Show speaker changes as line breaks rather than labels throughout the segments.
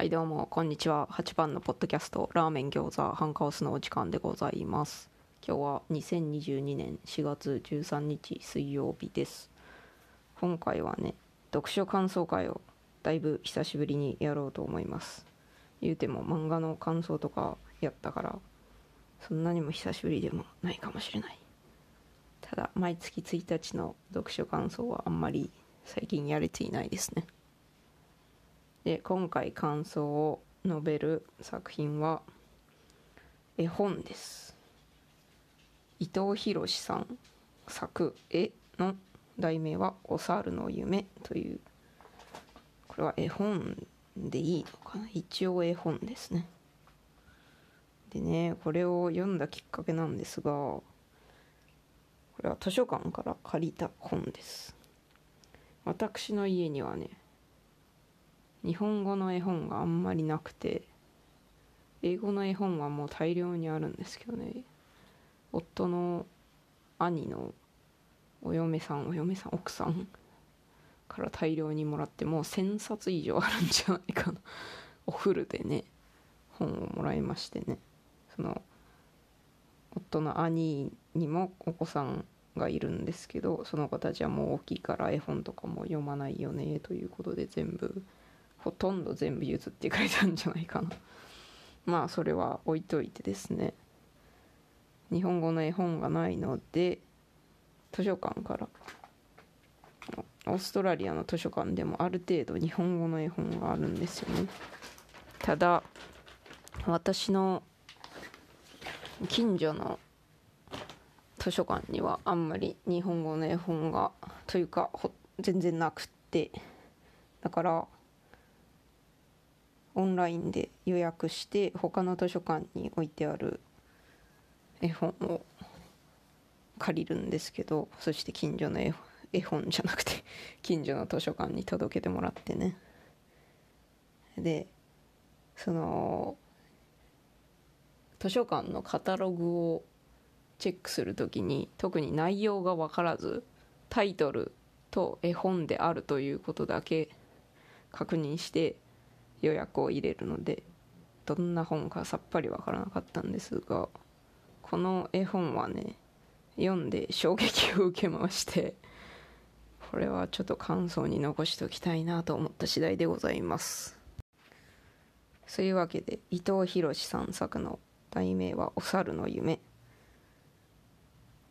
はいどうもこんにちは。8番のポッドキャストラーメン餃子ハンカオスのお時間でございます。今日は2022年4月13日水曜日です。今回はね読書感想会をだいぶ久しぶりにやろうと思います。言うても漫画の感想とかやったからそんなにも久しぶりでもないかもしれない。ただ毎月1日の読書感想はあんまり最近やれていないですね。で今回感想を述べる作品は絵本です。伊藤博さん作絵の題名は「お猿の夢」というこれは絵本でいいのかな？一応絵本ですね。でねこれを読んだきっかけなんですがこれは図書館から借りた本です。私の家にはね日本語の絵本があんまりなくて英語の絵本はもう大量にあるんですけどね。夫の兄のお嫁さんお嫁さん奥さんから大量にもらってもう1,000冊以上あるんじゃないかな。おフルでね本をもらいましてね。その夫の兄にもお子さんがいるんですけどその子たちはもう大きいから絵本とかも読まないよねということで全部ほとんど全部譲ってくれたんじゃないかな。まあそれは置いといてですね。日本語の絵本がないので図書館からオーストラリアの図書館でもある程度日本語の絵本があるんですよね。ただ私の近所の図書館にはあんまり日本語の絵本がというか全然なくって。だからオンラインで予約して他の図書館に置いてある絵本を借りるんですけどそして近所の絵本じゃなくて 近所の図書館に届けてもらってね。でその図書館のカタログをチェックする時に特に内容が分からずタイトルと絵本であるということだけ確認して予約を入れるのでどんな本かさっぱりわからなかったんですがこの絵本はね読んで衝撃を受けましてこれはちょっと感想に残しておきたいなと思った次第でございます。そういうわけで伊藤博さん作の題名は「お猿の夢」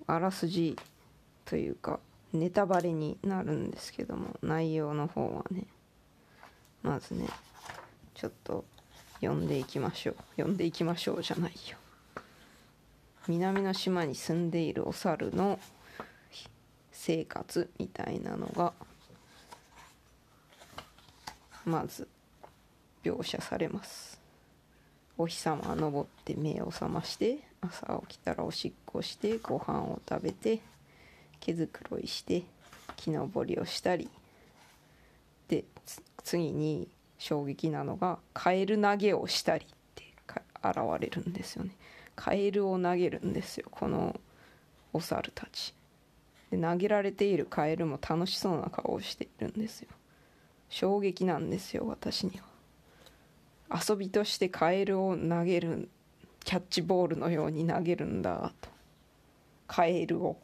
あらすじというかネタバレになるんですけども内容の方はねまずねちょっと読んでいきましょう。読んでいきましょうじゃないよ。南の島に住んでいるお猿の生活みたいなのがまず描写されます。お日様が昇って目を覚まして朝起きたらおしっこしてご飯を食べて毛づくろいして木登りをしたり。で次に衝撃なのがカエル投げをしたりって現れるんですよね。カエルを投げるんですよこのお猿たち。で投げられているカエルも楽しそうな顔をしているんですよ。衝撃なんですよ私には。遊びとしてカエルを投げるキャッチボールのように投げるんだと。カエルを。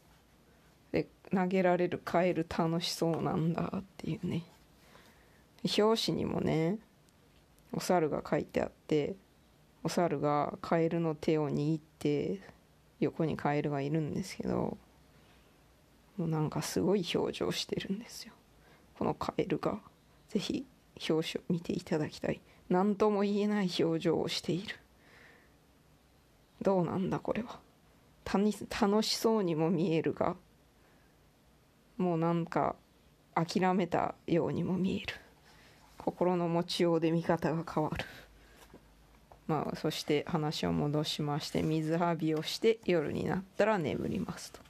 で投げられるカエル楽しそうなんだっていうね。表紙にもねお猿が書いてあってお猿がカエルの手を握って横にカエルがいるんですけどもうなんかすごい表情してるんですよ。このカエルが。是非表紙を見ていただきたい。何とも言えない表情をしている。どうなんだこれは。楽しそうにも見えるがもうなんか諦めたようにも見える。心の持ちようで見方が変わる。まあそして話を戻しまして水浴びをして夜になったら眠りますと。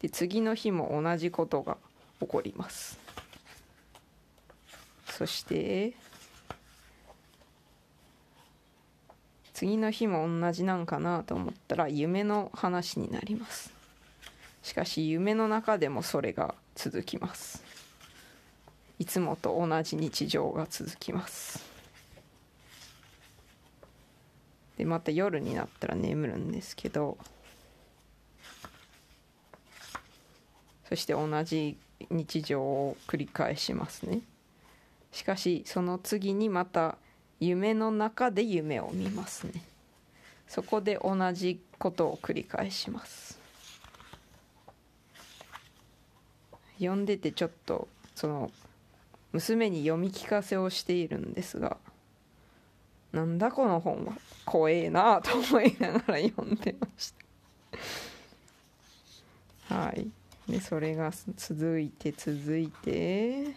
で次の日も同じことが起こります。そして次の日も同じなんかなと思ったら夢の話になります。しかし夢の中でもそれが続きます。いつもと同じ日常が続きます。でまた夜になったら眠るんですけどそして同じ日常を繰り返しますね。しかしその次にまた夢の中で夢を見ますね。そこで同じことを繰り返します。読んでてちょっとその娘に読み聞かせをしているんですがなんだこの本は。怖えなと思いながら読んでました。はい。でそれが続いて続いて。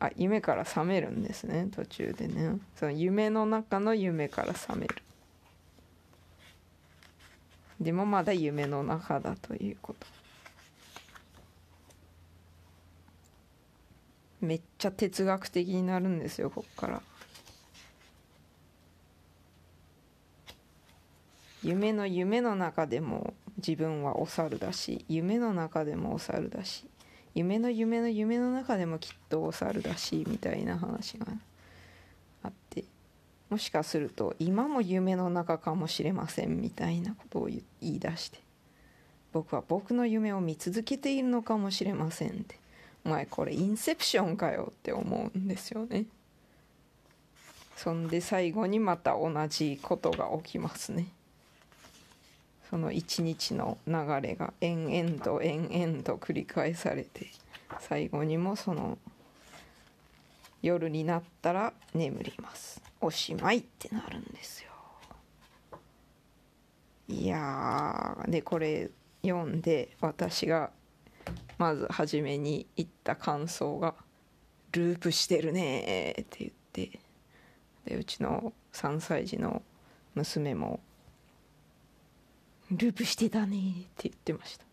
あ夢から覚めるんですね。途中でね。その夢の中の夢から覚める。でもまだ夢の中だということ。めっちゃ哲学的になるんですよこっから。夢の夢の中でも自分はお猿だし夢の中でもお猿だし夢の夢の夢の中でもきっとお猿だしみたいな話があってもしかすると今も夢の中かもしれませんみたいなことを言い出して僕は僕の夢を見続けているのかもしれませんって。お前これインセプションかよって思うんですよね。そんで最後にまた同じことが起きますね。その一日の流れが延々と延々と繰り返されて最後にもその夜になったら眠ります。おしまいってなるんですよ。いやでこれ読んで私がまず初めに言った感想が「ループしてるね」って言ってでうちの3歳児の娘もループしてたねって言ってました。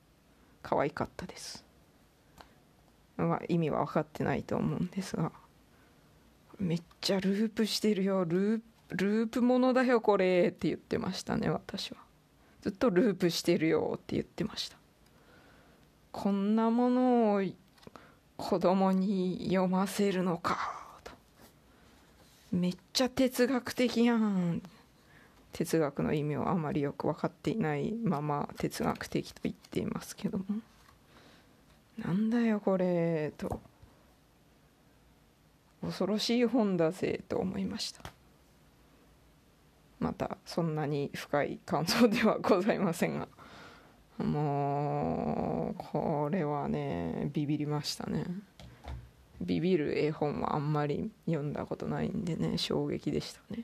可愛かったです。まあ意味は分かってないと思うんですがめっちゃループしてるよ。ルーループものだよこれって言ってましたね私は。ずっとループしてるよって言ってました。こんなものを子供に読ませるのか。とめっちゃ哲学的やん。哲学の意味をあまりよく分かっていないまま哲学的と言っていますけども。なんだよこれと。恐ろしい本だぜと思いました。またそんなに深い感想ではございませんが。もうこれはねビビりましたね。ビビる絵本はあんまり読んだことないんでね衝撃でしたね。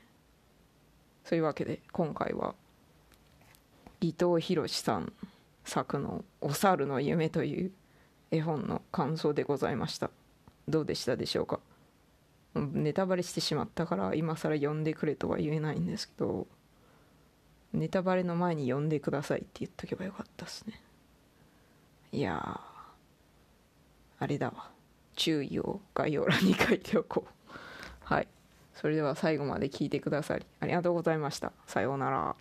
そういうわけで今回は伊藤博さん作の「お猿の夢」という絵本の感想でございました。どうでしたでしょうか？ネタバレしてしまったから今更読んでくれとは言えないんですけどネタバレの前に読んでくださいって言っとけばよかったっすね。いやあれだわ注意を概要欄に書いておこうはいそれでは最後まで聞いてくださりありがとうございました。さようなら。